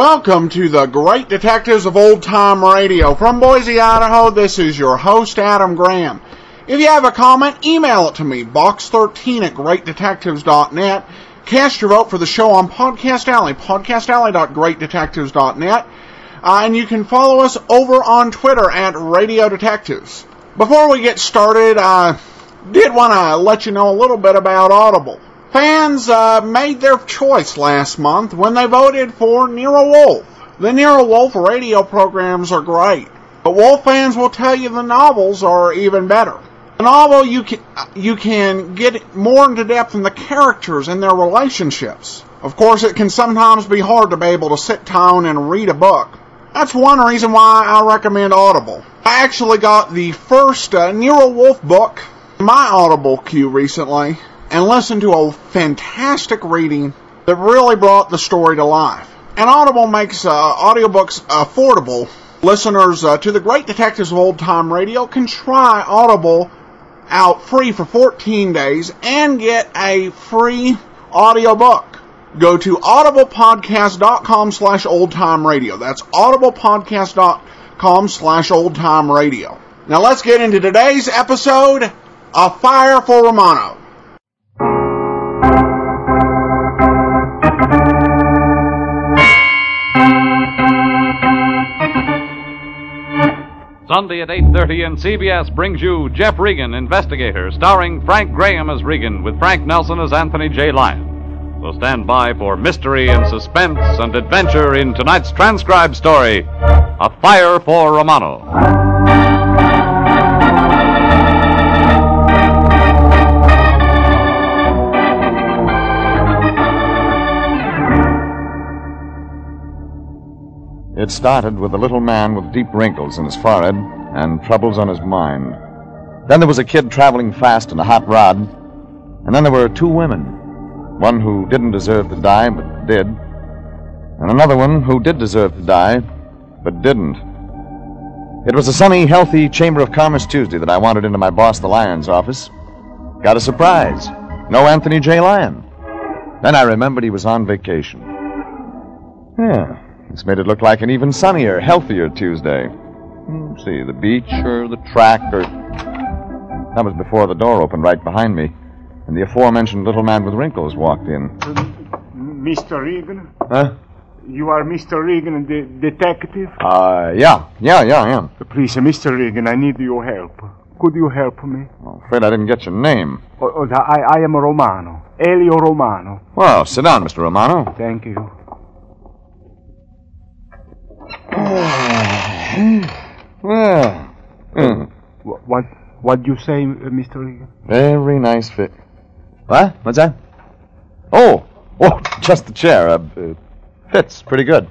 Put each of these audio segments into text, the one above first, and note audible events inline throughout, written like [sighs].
Welcome to the Great Detectives of Old Time Radio. From Boise, Idaho, this is your host, Adam Graham. If you have a comment, email it to me, box13 at greatdetectives.net. Cast your vote for the show on Podcast Alley, podcastalley.greatdetectives.net. Uh, and you can follow us over on Twitter at Radio Detectives. Before we get started, I did want to let you know a little bit about Audible. Fans uh, made their choice last month when they voted for Nero Wolfe. The Nero Wolfe radio programs are great, but Wolfe fans will tell you the novels are even better. The novel you can you can get more into depth in the characters and their relationships. Of course, it can sometimes be hard to be able to sit down and read a book. That's one reason why I recommend Audible. I actually got the first uh, Nero Wolfe book in my Audible queue recently, and listened to a fantastic reading that really brought the story to life. And Audible makes uh, audiobooks affordable. Listeners uh, to the Great Detectives of Old Time Radio can try Audible out free for 14 days and get a free audiobook. Go to audiblepodcast.com slash oldtimeradio. That's audiblepodcast.com slash oldtimeradio. Now let's get into today's episode, A Fire for Romano. Sunday at 8.30 and CBS brings you Jeff Regan, Investigator, starring Frank Graham as Regan with Frank Nelson as Anthony J. Lyon. So stand by for mystery and suspense and adventure in tonight's transcribed story, A Fire for Romano. Started with a little man with deep wrinkles in his forehead and troubles on his mind. Then there was a kid traveling fast in a hot rod. And then there were two women. One who didn't deserve to die, but did. And another one who did deserve to die, but didn't. It was a sunny, healthy Chamber of Commerce Tuesday that I wandered into my boss, the Lyon's office. Got a surprise. No Anthony J. Lyon. Then I remembered he was on vacation. Yeah, this made it look like an even sunnier, healthier Tuesday. Hmm, see, the beach or the track or. That was before the door opened right behind me, and the aforementioned little man with wrinkles walked in. Mr. Regan? Huh? You are Mr. Regan, the detective? Uh, yeah, yeah, yeah, I yeah. Am. Please, uh, Mr. Regan, I need your help. Could you help me? I'm afraid I didn't get your name. Oh, oh, I, I am Romano. Elio Romano. Well, sit down, Mr. Romano. Thank you. [sighs] Well, mm, What what you say, uh, Mr. Regan? very nice fit. What? What's that? Oh, oh, [laughs] just the chair. Uh, uh, fits pretty good.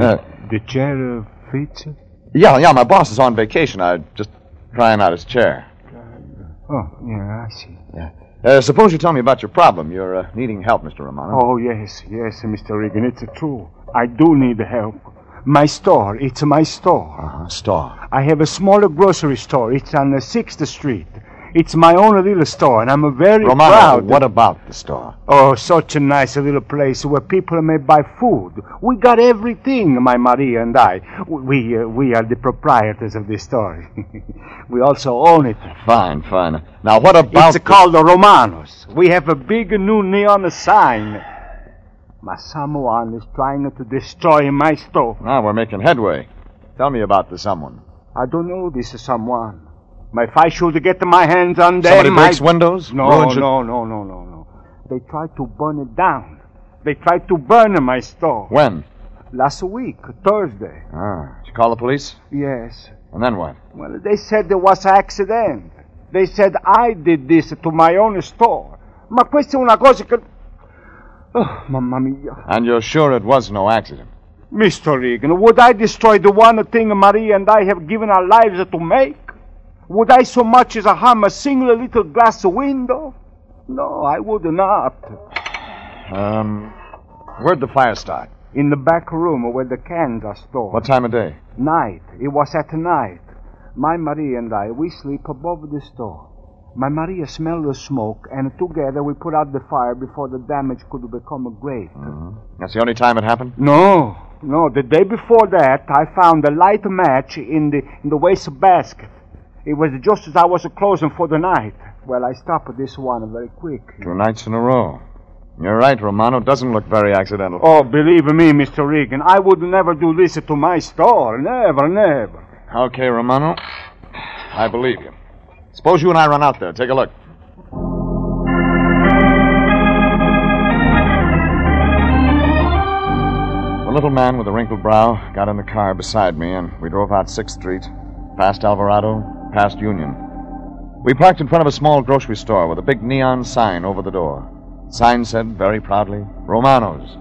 Uh, The chair uh, fits? yeah, yeah. My boss is on vacation. I'm just trying out his chair. Oh, yeah, I see. Uh, suppose you tell me about your problem. You're uh, needing help, Mr. Romano. Oh, yes, yes, Mr. Regan, it's true. I do need help. My store, it's my store. Uh-huh, star. I have a smaller grocery store. It's on the 6th Street. It's my own little store, and I'm very Romano, proud. what about the store? Oh, such a nice little place where people may buy food. We got everything, my Maria and I. We uh, we are the proprietors of this store. [laughs] we also own it. Fine, fine. Now, what about It's called the Romanos. We have a big new neon sign. My someone is trying to destroy my store. Now we're making headway. Tell me about the someone. I don't know this someone. My if I should get my hands on them, Somebody breaks I... windows? No, your- no, no, no, no, no. They tried to burn it down. They tried to burn my store. When? Last week, Thursday. Ah, did you call the police? Yes. And then what? Well, they said there was an accident. They said I did this to my own store. Ma questa è una cosa che... Oh, mamma mia. And you're sure it was no accident? Mr. Regan, would I destroy the one thing Marie and I have given our lives to make? Would I so much as harm a single little glass window? No, I would not. Um, where'd the fire start? In the back room where the cans are stored. What time of day? Night. It was at night. My Marie and I, we sleep above the store. My Maria smelled the smoke, and together we put out the fire before the damage could become great. Mm-hmm. That's the only time it happened? No. no. The day before that, I found a light match in the in the waste basket. It was just as I was closing for the night. Well, I stopped this one very quick. Two nights in a row. You're right, Romano. It Doesn't look very accidental. Oh, believe me, Mr. Regan, I would never do this to my store. Never, never. Okay, Romano. I believe you. Suppose you and I run out there. Take a look. The little man with the wrinkled brow got in the car beside me, and we drove out 6th Street, past Alvarado, past Union. We parked in front of a small grocery store with a big neon sign over the door. The sign said very proudly, Romano's.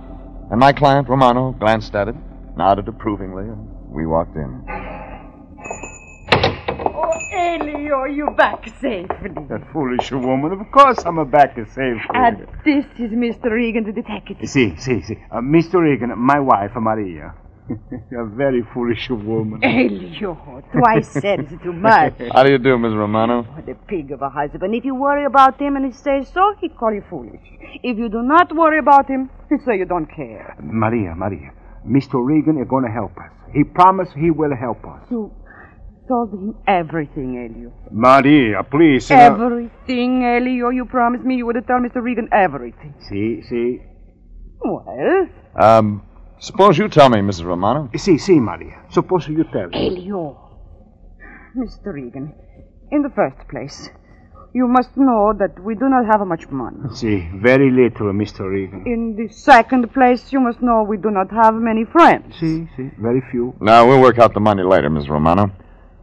And my client, Romano, glanced at it, nodded approvingly, and we walked in. Oh, Elio, you back safely. That foolish woman. Of course I'm a back safe. And this is Mr. Regan, the detective. See, see, see. Uh, Mr. Regan, my wife, Maria. You're [laughs] a very foolish woman. Elio, twice said is too much. [laughs] How do you do, Miss Romano? What a pig of a husband. If you worry about him and he says so, he call you foolish. If you do not worry about him, he say you don't care. Maria, Maria. Mr. Regan is going to help us. He promised he will help us. You told him everything, Elio. Maria, please. uh, Everything, Elio. You promised me you would tell Mr. Regan everything. See, see. Well, Um, suppose you tell me, Mrs. Romano. See, see, Maria. Suppose you tell me. Elio. Mr. Regan, in the first place, you must know that we do not have much money. See, very little, Mr. Regan. In the second place, you must know we do not have many friends. See, see, very few. Now, we'll work out the money later, Miss Romano.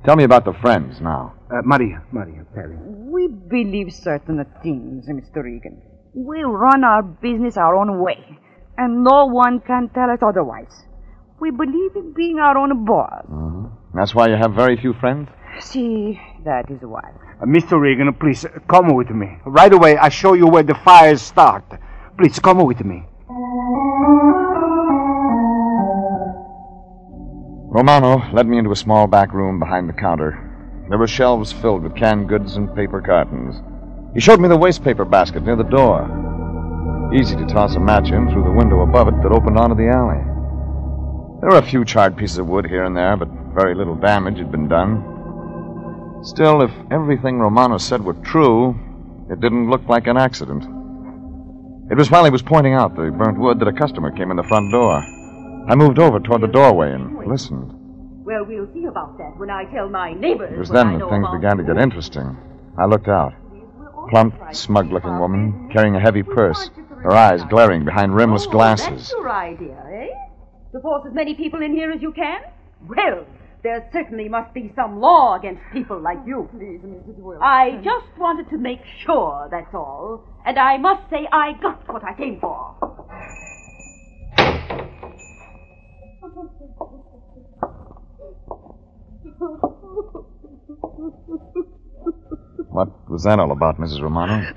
Tell me about the friends now. Uh, Maria, Maria, tell him. We believe certain things, Mr. Regan. We run our business our own way, and no one can tell us otherwise. We believe in being our own boss. That's why you have very few friends? See, that is why. Uh, Mr. Regan, please, come with me. Right away, I show you where the fires start. Please, come with me. Romano led me into a small back room behind the counter. There were shelves filled with canned goods and paper cartons. He showed me the wastepaper basket near the door. Easy to toss a match in through the window above it that opened onto the alley. There were a few charred pieces of wood here and there, but very little damage had been done. Still, if everything Romano said were true, it didn't look like an accident. It was while he was pointing out the burnt wood that a customer came in the front door. I moved over toward the doorway and listened. Well, we'll see about that when I tell my neighbors. It was then that things began to get interesting. I looked out. Plump, smug looking woman, carrying a heavy purse, her eyes glaring behind rimless glasses. Oh, That's your idea, eh? To force as many people in here as you can? Well, there certainly must be some law against people like you. Please, Mrs. Wilson. I just wanted to make sure, that's all. And I must say I got what I came for. What was that all about, Mrs. Romano?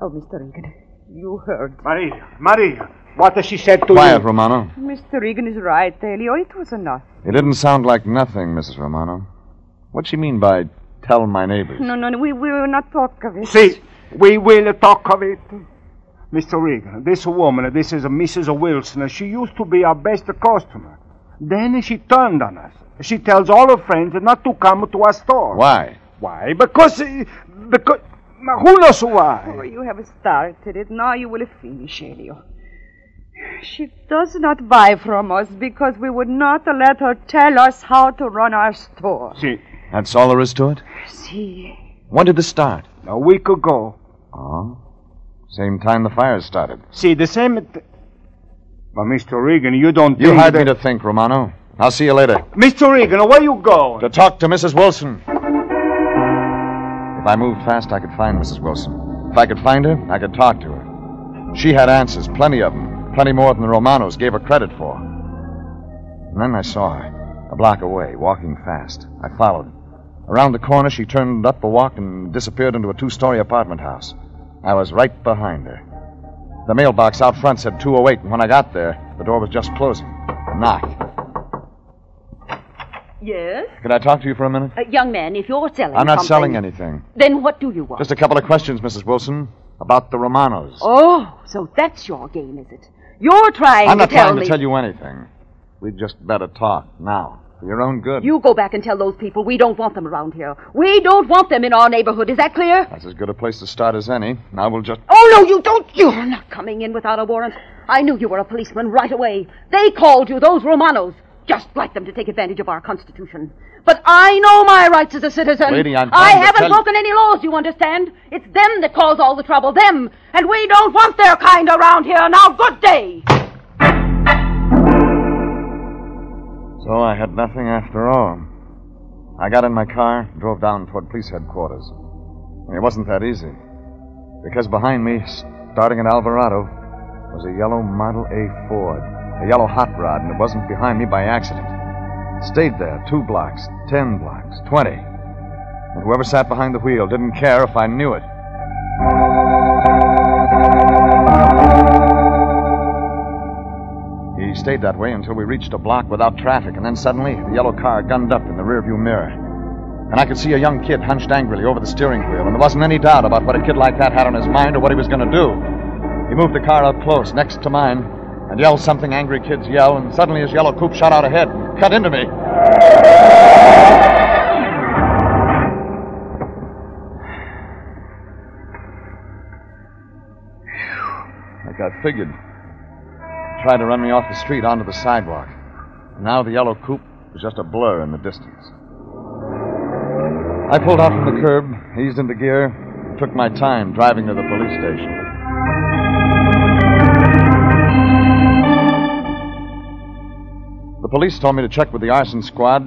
Oh, Mr. Regan, you heard. Maria, Maria, what has she said to Quiet, you? Romano. Mr. Regan is right, Elio. It was enough. It didn't sound like nothing, Mrs. Romano. What'd she mean by tell my neighbors? No, no, no, we we will not talk of it. See, we will talk of it. Mr. Regan, this woman, this is Mrs. Wilson. She used to be our best customer. Then she turned on us. She tells all her friends not to come to our store. Why? Why? Because, uh, because, who knows Oh, why? you have started it. Now you will finish, Elio. She does not buy from us because we would not let her tell us how to run our store. See, That's all there is to it? See, When did this start? a week ago. Oh. Same time the fires started. See, the same. Th- but Mr. Regan, you don't You that... me to think, Romano. I'll see you later. Mr. Regan, where you going? To talk to Mrs. Wilson. If I moved fast, I could find Mrs. Wilson. If I could find her, I could talk to her. She had answers, plenty of them, plenty more than the Romanos gave her credit for. And then I saw her, a block away, walking fast. I followed. Around the corner, she turned up the walk and disappeared into a two story apartment house. I was right behind her. The mailbox out front said 208, and when I got there, the door was just closing. I knocked. yes? Could I talk to you for a minute? Uh, young man, if you're selling I'm not something- selling anything. Then what do you want? Just a couple of questions, Mrs. Wilson, about the Romanos. Oh, so that's your game, is it? You're trying I'm not tell trying me. to tell you anything. We'd just better talk now. For your own good. You go back and tell those people we don't want them around here. We don't want them in our neighborhood. Is that clear? That's as good a place to start as any. Now we'll just. Oh, no, you don't. You're not coming in without a warrant. I knew you were a policeman right away. They called you, those Romanos. Just like them to take advantage of our Constitution. But I know my rights as a citizen. Lady, I'm I haven't broken any laws, you understand? It's them that cause all the trouble, them. And we don't want their kind around here. Now, good day. So I had nothing after all. I got in my car, drove down toward police headquarters. It wasn't that easy. Because behind me, starting at Alvarado, was a yellow Model A Ford. A yellow hot rod, and it wasn't behind me by accident. It stayed there two blocks, ten blocks, twenty. And whoever sat behind the wheel didn't care if I knew it. Stayed that way until we reached a block without traffic, and then suddenly the yellow car gunned up in the rearview mirror. And I could see a young kid hunched angrily over the steering wheel, and there wasn't any doubt about what a kid like that had on his mind or what he was going to do. He moved the car up close, next to mine, and yelled something angry kids yell, and suddenly his yellow coupe shot out ahead and cut into me. Like [sighs] I got figured. Tried to run me off the street onto the sidewalk. And now the yellow coupe was just a blur in the distance. I pulled out from the curb, eased into gear, and took my time driving to the police station. The police told me to check with the arson squad.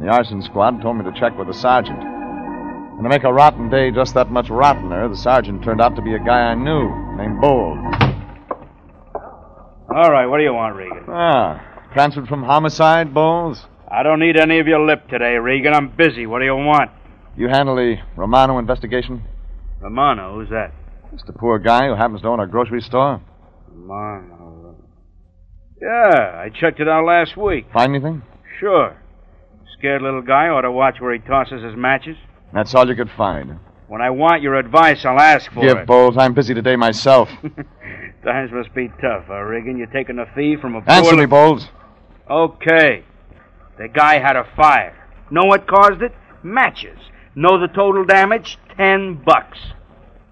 The arson squad told me to check with the sergeant. And to make a rotten day just that much rottener, the sergeant turned out to be a guy I knew, named Bowles. All right, what do you want, Regan? Ah, transferred from homicide, Bowles? I don't need any of your lip today, Regan. I'm busy. What do you want? You handle the Romano investigation? Romano, who's that? Just a poor guy who happens to own a grocery store. Romano. Yeah, I checked it out last week. Find anything? Sure. Scared little guy ought to watch where he tosses his matches. That's all you could find. When I want your advice, I'll ask for Give, it. Bowles. I'm busy today myself. [laughs] Times must be tough, huh, Regan? You're taking a fee from a Answer poor me, li- Bowles. Okay. The guy had a fire. Know what caused it? Matches. Know the total damage? Ten bucks.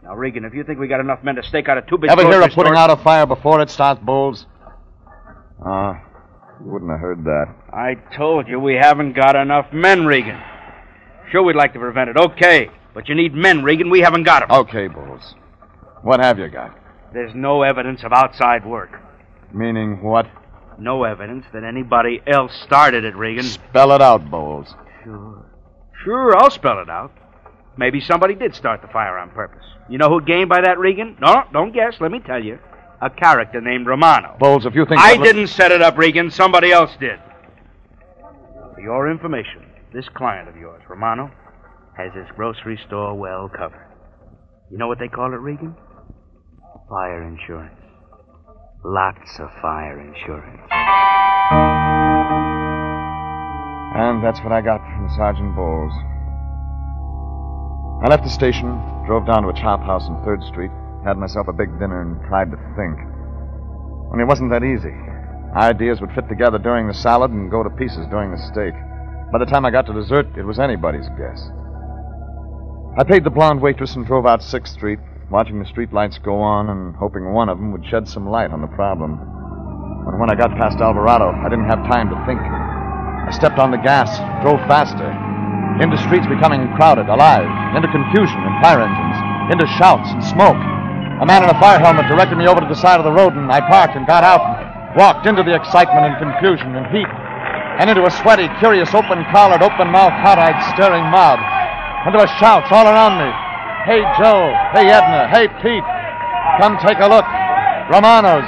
Now, Regan, if you think we got enough men to stake out a two big Ever hear of putting store- out a fire before it starts, Bowles? Ah, you wouldn't have heard that. I told you we haven't got enough men, Regan. Sure, we'd like to prevent it. Okay. But you need men, Regan. We haven't got 'em. Okay, Bowles. What have you got? There's no evidence of outside work. Meaning what? No evidence that anybody else started it, Regan. Spell it out, Bowles. Sure. Sure, I'll spell it out. Maybe somebody did start the fire on purpose. You know who gained by that, Regan? No, don't guess. Let me tell you. A character named Romano. Bowles, if you think. I didn't set it up, Regan. Somebody else did. For your information, this client of yours, Romano, has his grocery store well covered. You know what they call it, Regan? Fire insurance. Lots of fire insurance. And that's what I got from Sergeant Bowles. I left the station, drove down to a chop house on 3rd Street, had myself a big dinner, and tried to think. Only it wasn't that easy. Ideas would fit together during the salad and go to pieces during the steak. By the time I got to dessert, it was anybody's guess. I paid the blonde waitress and drove out 6th Street, watching the street lights go on and hoping one of them would shed some light on the problem. But when I got past Alvarado, I didn't have time to think. I stepped on the gas, drove faster. Into streets becoming crowded, alive. Into confusion and fire engines. Into shouts and smoke. A man in a fire helmet directed me over to the side of the road, and I parked and got out and walked into the excitement and confusion and heat. And into a sweaty, curious, open collared, open mouthed, hot eyed, staring mob. And there were shouts all around me. Hey, Joe. Hey, Edna. Hey, Pete. Come take a look. Romano's.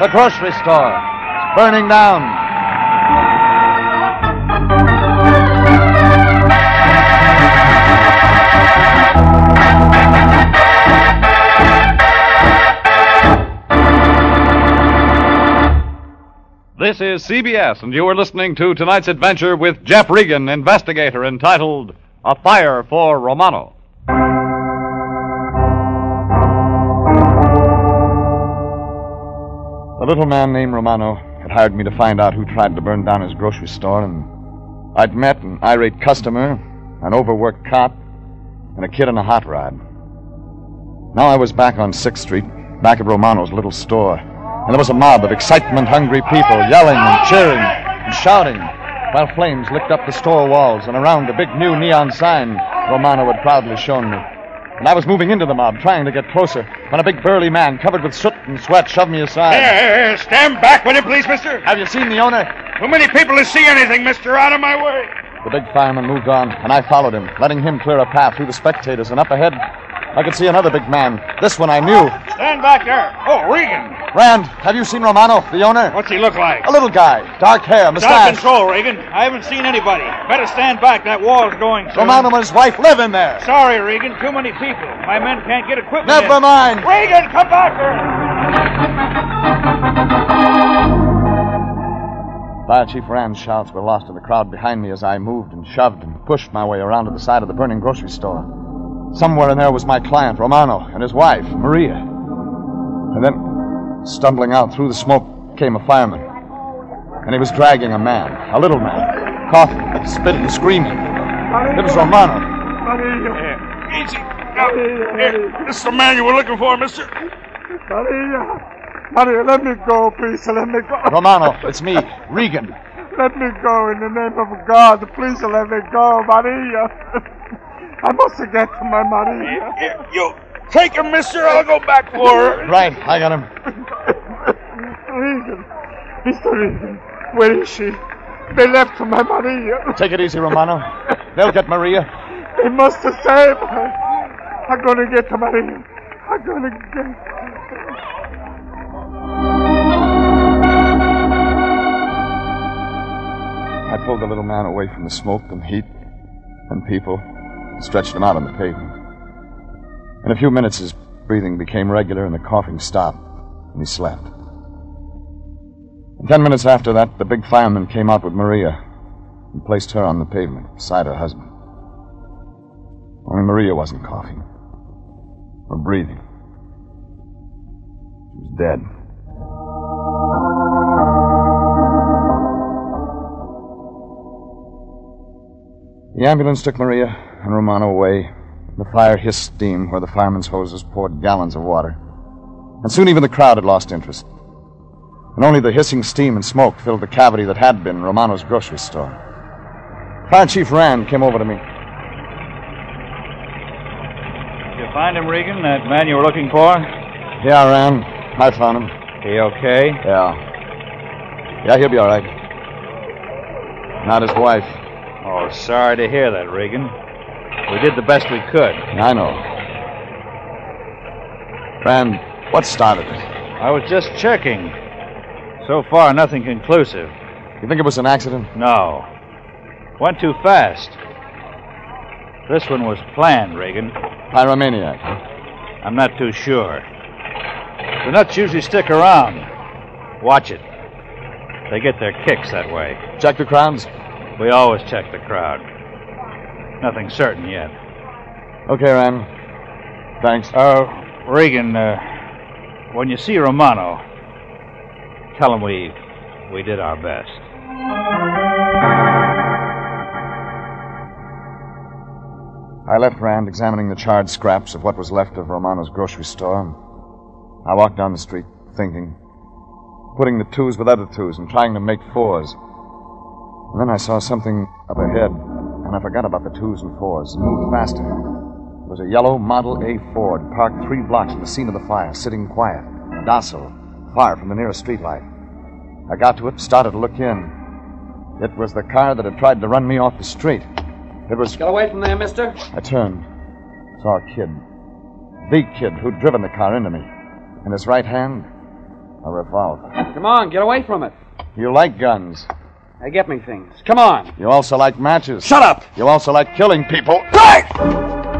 The grocery store. It's burning down. This is CBS, and you are listening to tonight's adventure with Jeff Regan, investigator, entitled A Fire for Romano. A little man named Romano had hired me to find out who tried to burn down his grocery store, and I'd met an irate customer, an overworked cop, and a kid in a hot rod. Now I was back on 6th Street, back at Romano's little store, and there was a mob of excitement hungry people yelling and cheering and shouting while flames licked up the store walls and around the big new neon sign Romano had proudly shown me. And I was moving into the mob, trying to get closer, when a big burly man covered with soot and sweat shoved me aside. Here. Stand back, will you, please, mister? Have you seen the owner? Too many people to see anything, mister. Out of my way. The big fireman moved on, and I followed him, letting him clear a path through the spectators, and up ahead, I could see another big man. This one I knew. Stand back there. Oh, Regan. Rand, have you seen Romano, the owner? What's he look like? A little guy, dark hair, mustache. Stop control, Regan. I haven't seen anybody. Better stand back. That wall's going soon. Romano and his wife live in there. Sorry, Regan. Too many people. My men can't get equipment. Never in. mind. Regan, come back here. Fire Chief Rand's shouts were lost in the crowd behind me as I moved and shoved and pushed my way around to the side of the burning grocery store. Somewhere in there was my client, Romano, and his wife, Maria. And then, stumbling out through the smoke, came a fireman. And he was dragging a man, a little man, coughing, spitting, screaming. It was Romano. Maria, Easy. Now, here. This is the man you were looking for, mister. Maria, Maria, let me go, please. Let me go. Romano, it's me, Regan. Let me go in the name of God. Please let me go, Maria. I must get to my Maria. Here, you take him, mister. I'll go back for her. Right, I got him. Regan, Mr. Regan, where is she? They left for my Maria. Take it easy, Romano. They'll get Maria. They must have saved her. I'm gonna get to Maria. I'm gonna get. I pulled the little man away from the smoke and heat and people and stretched him out on the pavement. In a few minutes, his breathing became regular and the coughing stopped, and he slept. And ten minutes after that, the big fireman came out with Maria and placed her on the pavement beside her husband. Only Maria wasn't coughing or breathing. She was dead. The ambulance took Maria and Romano away. The fire hissed steam where the firemen's hoses poured gallons of water. And soon even the crowd had lost interest. And only the hissing steam and smoke filled the cavity that had been Romano's grocery store. Fire Chief Rand came over to me. Did you find him, Regan? That man you were looking for? Yeah, Rand. I found him. He okay? Yeah. Yeah, he'll be all right. Not his wife. Oh, sorry to hear that, Regan. We did the best we could. I know. Rand, what started it? I was just checking. So far, nothing conclusive. You think it was an accident? No. Went too fast. This one was planned, Regan. Pyromaniac. huh? I'm not too sure. The nuts usually stick around. Watch it. They get their kicks that way. Check the crowds? We always check the crowd. Nothing certain yet. Okay, Rand. Thanks. Uh, Regan, uh, when you see Romano, tell him we we did our best. I left Rand examining the charred scraps of what was left of Romano's grocery store. I walked down the street, thinking, putting the twos with other twos and trying to make fours. And then I saw something up ahead, and I forgot about the twos and fours and moved faster. It was a yellow Model A Ford parked three blocks from the scene of the fire, sitting quiet, docile, far from the nearest streetlight. I got to it, started to look in. It was the car that had tried to run me off the street. It was. Get away from there, mister. I turned, saw a kid. The kid who'd driven the car into me. In his right hand, a revolver. Come on, get away from it. You like guns. They get me things. Come on. You also like matches. Shut up! You also like killing people. Right!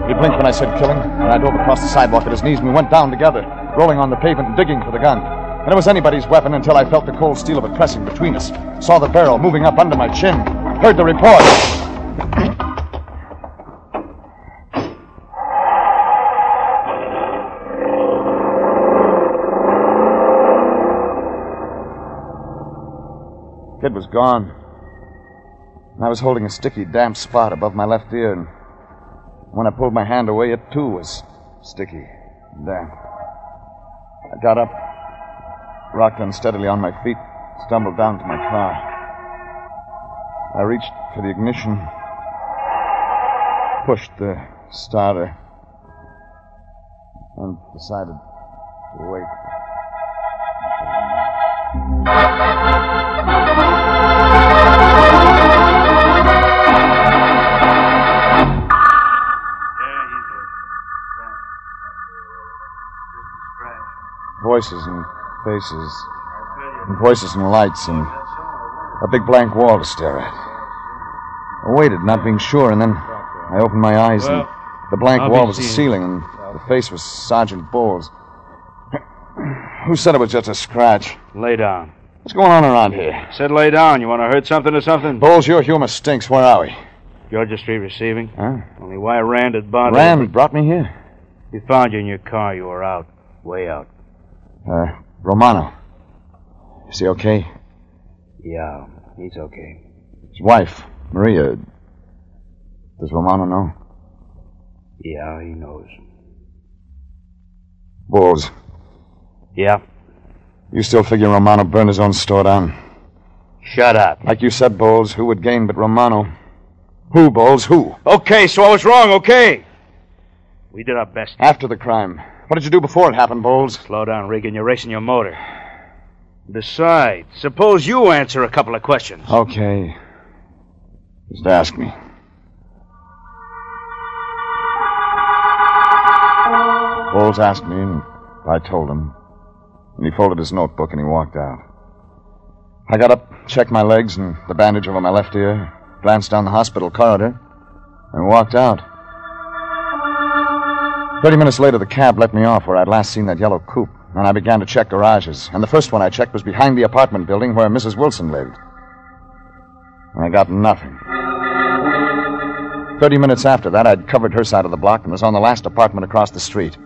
He blinked when I said killing, and I dove across the sidewalk at his knees, and we went down together, rolling on the pavement and digging for the gun. And it was anybody's weapon until I felt the cold steel of it pressing between us. Saw the barrel moving up under my chin. Heard the report. Gone. I was holding a sticky, damp spot above my left ear, and when I pulled my hand away, it too was sticky damp. I got up, rocked unsteadily on my feet, stumbled down to my car. I reached for the ignition, pushed the starter, and decided to wait. Voices and faces, and voices and lights, and a big blank wall to stare at. I waited, not being sure, and then I opened my eyes, and the blank wall was a seeing. ceiling, and the face was Sergeant Bowles. [clears throat] Who said it was just a scratch? Lay down. What's going on around here? Said lay down. You want to hurt something or something? Bowles, your humor stinks. Where are we? Georgia Street receiving. Huh? Only why Rand had bothered. Rand brought me here. He found you in your car. You were out. Way out. Uh, Romano. Is he okay? Yeah, he's okay. His wife, Maria. Does Romano know? Yeah, he knows. Bowles, Yeah? You still figure Romano burned his own store down? Shut up. Like you said, Bowles, who would gain but Romano? Who, Bowles, who? Okay, so I was wrong, okay? We did our best. After the crime. What did you do before it happened, Bowles? Slow down, Regan. You're racing your motor. Besides, suppose you answer a couple of questions. Okay. Just ask me. Bowles asked me, and I told him. And he folded his notebook and he walked out. I got up, checked my legs and the bandage over my left ear, glanced down the hospital corridor, and walked out. Thirty minutes later, the cab let me off where I'd last seen that yellow coupe, and I began to check garages. And the first one I checked was behind the apartment building where Mrs. Wilson lived. And I got nothing. Thirty minutes after that, I'd covered her side of the block and was on the last apartment across the street.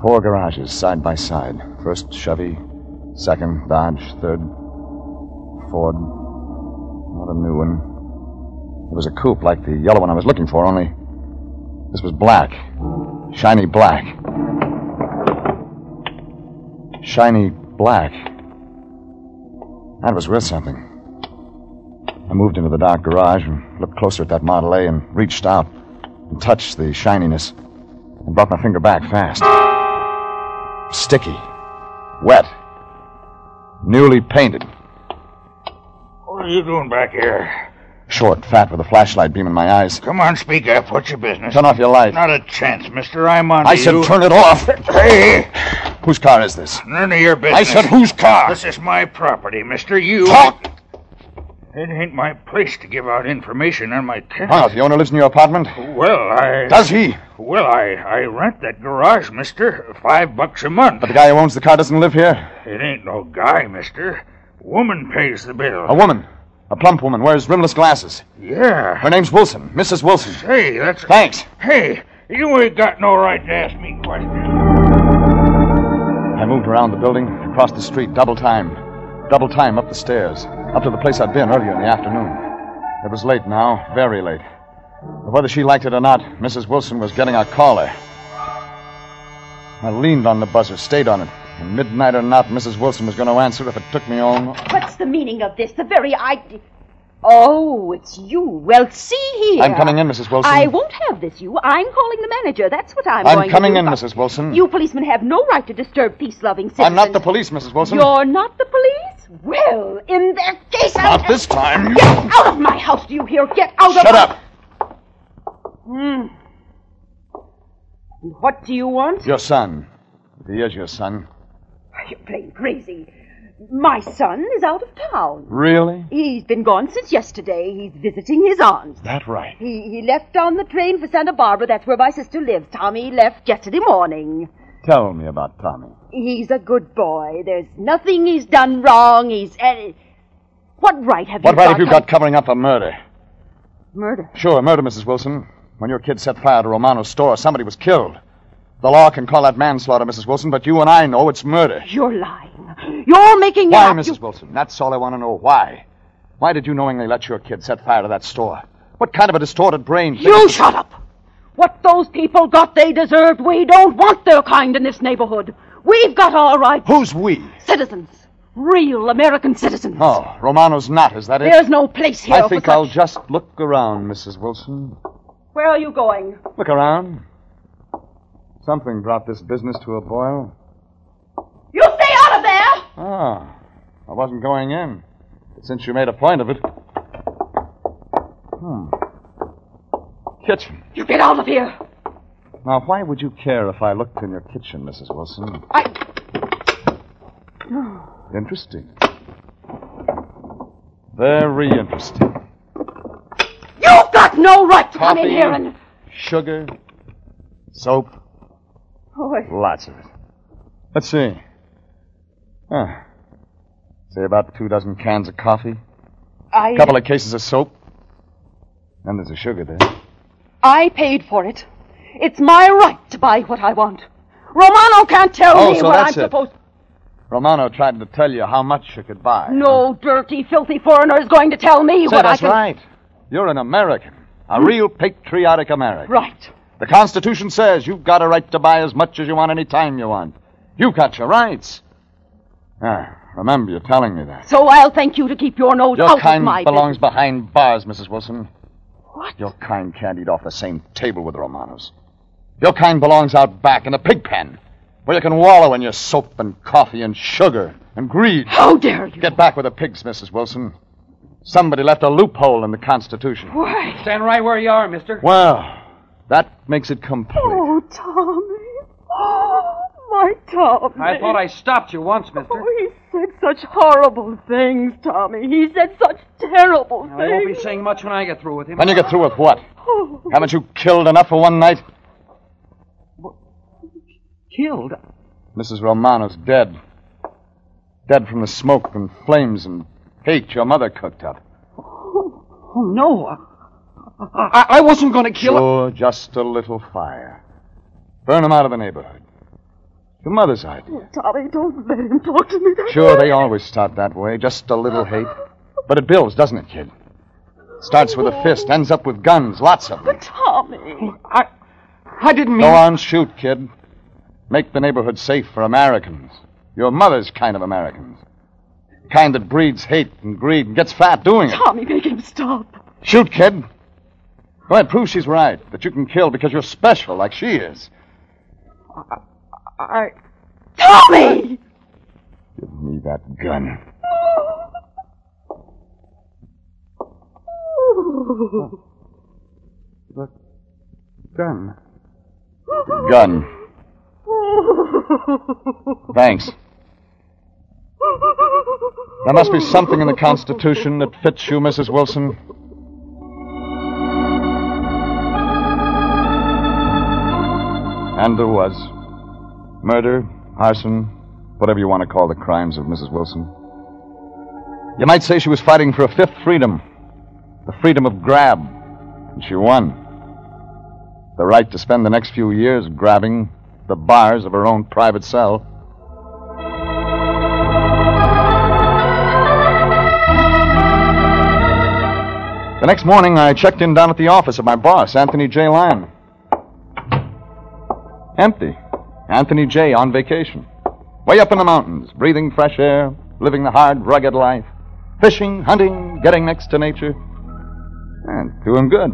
Four garages, side by side. First Chevy, second Dodge, third Ford. Not a new one. It was a coupe like the yellow one I was looking for, only this was black. Shiny black. Shiny black. That was worth something. I moved into the dark garage and looked closer at that Model A and reached out and touched the shininess and brought my finger back fast. Sticky. Wet. Newly painted. What are you doing back here? Short, fat, with a flashlight beam in my eyes. Come on, speak up. What's your business? Turn off your light. Not a chance, mister. I'm on I said you. turn it off. Hey, Whose car is this? none of your business. I said whose car? This is my property, mister. You. Talk! It ain't my place to give out information on my tenant. Oh, ah, the owner lives in your apartment? Well, I. Does he? Well, I, I rent that garage, mister. Five bucks a month. But the guy who owns the car doesn't live here. It ain't no guy, mister. Woman pays the bill. A woman. A plump woman wears rimless glasses. Yeah. Her name's Wilson. Mrs. Wilson. Hey, that's. Thanks. Hey, you ain't got no right to ask me questions. I moved around the building, across the street, double time. Double time up the stairs, up to the place I'd been earlier in the afternoon. It was late now, very late. But whether she liked it or not, Mrs. Wilson was getting a caller. I leaned on the buzzer, stayed on it. And midnight or not, Mrs. Wilson was going to answer if it took me all. What's the meaning of this? The very idea. Oh, it's you. Well, see here. I'm coming in, Mrs. Wilson. I won't have this, you. I'm calling the manager. That's what I'm, I'm going coming to do. in, Mrs. Wilson. You policemen have no right to disturb peace-loving citizens. I'm not the police, Mrs. Wilson. You're not the police? Well, in that case. Not this time. Get out of my house, do you hear? Get out of Shut up. Hmm. What do you want? Your son. If he is your son. You're playing crazy. My son is out of town. Really? He's been gone since yesterday. He's visiting his aunt. That right. He, he left on the train for Santa Barbara. That's where my sister lives. Tommy left yesterday morning. Tell me about Tommy. He's a good boy. There's nothing he's done wrong. He's. Uh, what right have What you right got? have you got covering up a murder? Murder. Sure, murder, Mrs. Wilson. When your kid set fire to Romano's store, somebody was killed. The law can call that manslaughter, Mrs. Wilson, but you and I know it's murder. You're lying. You're making Why, up. Mrs. You- Wilson? That's all I want to know. Why? Why did you knowingly let your kid set fire to that store? What kind of a distorted brain? You shut up! What those people got they deserved, we don't want their kind in this neighborhood. We've got our rights. Who's we? Citizens. Real American citizens. Oh, Romano's not, is that it? There's no place here I think such- I'll just look around, Mrs. Wilson. Where are you going? Look around. Something brought this business to a boil. You stay out of there! Ah, I wasn't going in. But since you made a point of it. Hmm. Kitchen. You get out of here! Now, why would you care if I looked in your kitchen, Mrs. Wilson? I. Interesting. Very interesting. You've got no right to come Coffee, in here and. sugar, soap, Oh, I- lots of it. Let's see. Ah, say about two dozen cans of coffee, I. a couple of cases of soap, and there's a sugar there. I paid for it. It's my right to buy what I want. Romano can't tell Oh, me so what that's I'm it. supposed. Romano tried to tell you how much you could buy. No dirty, filthy foreigner is going to tell me Say, what I that's can. right. You're an American, a real patriotic American. Right. The Constitution says you've got a right to buy as much as you want any time you want. You've got your rights. Ah, remember you're telling me that. So I'll thank you to keep your nose Your out of my... Your kind belongs business. behind bars, Mrs. Wilson. What? Your kind can't eat off the same table with the Romanos. Your kind belongs out back in the pig pen, where you can wallow in your soap and coffee and sugar and greed. How dare you? Get back with the pigs, Mrs. Wilson. Somebody left a loophole in the Constitution. Why? Stand right where you are, mister. Well, that makes it complete. Oh, Tommy. Oh, my Tommy. I thought I stopped you once, mister. Oh, he said such horrible things, Tommy. He said such terrible things. I won't be saying much when I get through with him. When you get through with what? Oh, Haven't you killed enough for one night? Killed? Mrs. Romano's dead. Dead from the smoke and flames and hate your mother cooked up. Oh, no. I, I, I wasn't going to kill her. Sure, just a little fire. Burn them out of the neighborhood. Your mother's idea. Oh, Tommy, don't let him talk to me that Sure, way. they always start that way. Just a little hate. But it builds, doesn't it, kid? Starts with a fist, ends up with guns, lots of them. But Tommy. I, I didn't mean. Go on, shoot, kid. Make the neighborhood safe for Americans. Your mother's kind of Americans. Kind that breeds hate and greed and gets fat doing it. Tommy, make him stop. Shoot, kid. Go ahead, prove she's right. That you can kill because you're special like she is. I. Tommy! Give me that gun. The gun. Gun. Thanks. There must be something in the Constitution that fits you, Mrs. Wilson. And there was. Murder, arson, whatever you want to call the crimes of Mrs. Wilson. You might say she was fighting for a fifth freedom the freedom of grab. And she won. The right to spend the next few years grabbing the bars of her own private cell. The next morning, I checked in down at the office of my boss, Anthony J. Lyon. Empty. Anthony J. on vacation. Way up in the mountains, breathing fresh air, living the hard, rugged life. Fishing, hunting, getting next to nature. And doing good.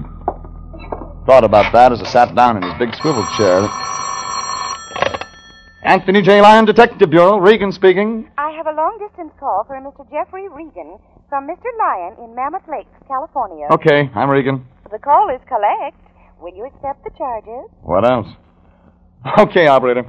Thought about that as I sat down in his big swivel chair. Anthony J. Lyon, Detective Bureau, Regan speaking. I have a long distance call for Mr. Jeffrey Regan from Mr. Lyon in Mammoth Lakes, California. Okay, I'm Regan. The call is collect. Will you accept the charges? What else? Okay, operator. Uh,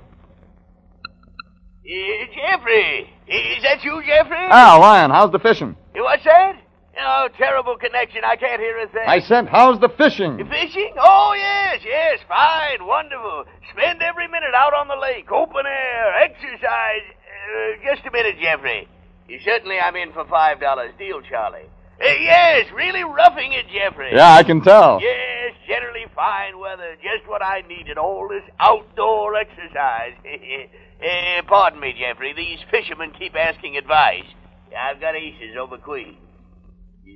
Jeffrey! Is that you, Jeffrey? Ah, Lyon, how's the fishing? What's that? Oh, terrible connection. I can't hear a thing. I said, how's the fishing? Fishing? Oh, yes, yes. Fine, wonderful. Spend every minute out on the lake, open air, exercise. Uh, just a minute, Jeffrey. Certainly I'm in for $5. Deal, Charlie. Uh, yes, really roughing it, Jeffrey. Yeah, I can tell. Yes, generally fine weather. Just what I needed. All this outdoor exercise. [laughs] uh, pardon me, Jeffrey. These fishermen keep asking advice. I've got aces over queens.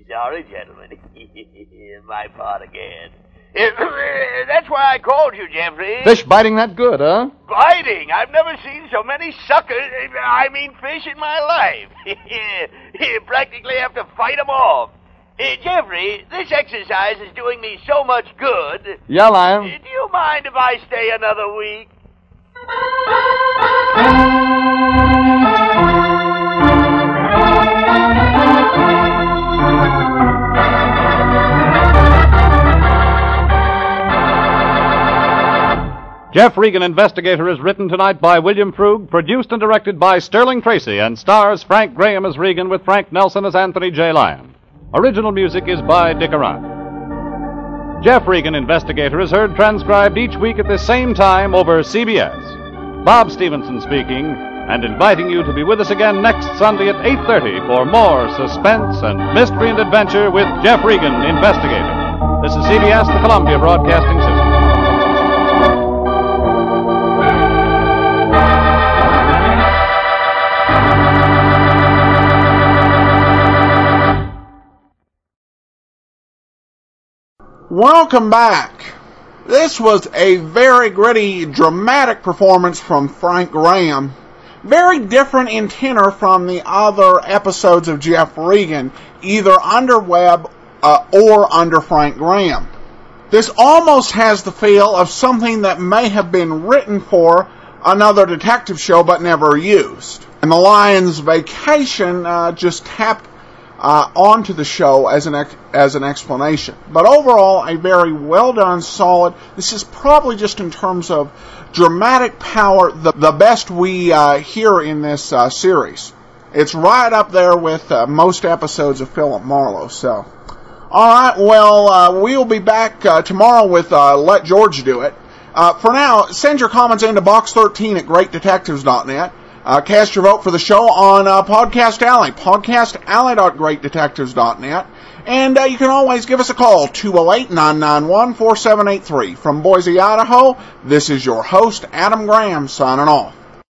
Sorry, gentlemen. [laughs] My part again. [laughs] That's why I called you, Jeffrey. Fish biting that good, huh? Biting? I've never seen so many suckers, I mean fish, in my life. [laughs] you practically have to fight them off. Uh, Jeffrey, this exercise is doing me so much good. Yeah, Lyon. Uh, do you mind if I stay another week? [laughs] Jeff Regan, Investigator, is written tonight by William Froug, produced and directed by Sterling Tracy, and stars Frank Graham as Regan with Frank Nelson as Anthony J. Lyon. Original music is by Dick Aurandt. Jeff Regan, Investigator, is heard transcribed each week at the same time over CBS. Bob Stevenson speaking, and inviting you to be with us again next Sunday at 8.30 for more suspense and mystery and adventure with Jeff Regan, Investigator. This is CBS, the Columbia Broadcasting System. Welcome back. This was a very gritty, dramatic performance from Frank Graham. Very different in tenor from the other episodes of Jeff Regan, either under Webb uh, or under Frank Graham. This almost has the feel of something that may have been written for another detective show but never used. And The Lyon's Vacation uh, just tapped uh, onto the show as an ex- as an explanation. But overall, a very well done, solid. This is probably just in terms of dramatic power, the the best we uh, hear in this uh, series. It's right up there with uh, most episodes of Philip Marlowe. So, all right. Well, uh, we'll be back uh, tomorrow with Let George Do It. for now, send your comments into box13 at greatdetectives.net. Uh, cast your vote for the show on uh, Podcast Alley, podcastalley.greatdetectives.net. And uh, you can always give us a call, 208-991-4783. From Boise, Idaho, this is your host, Adam Graham, signing off.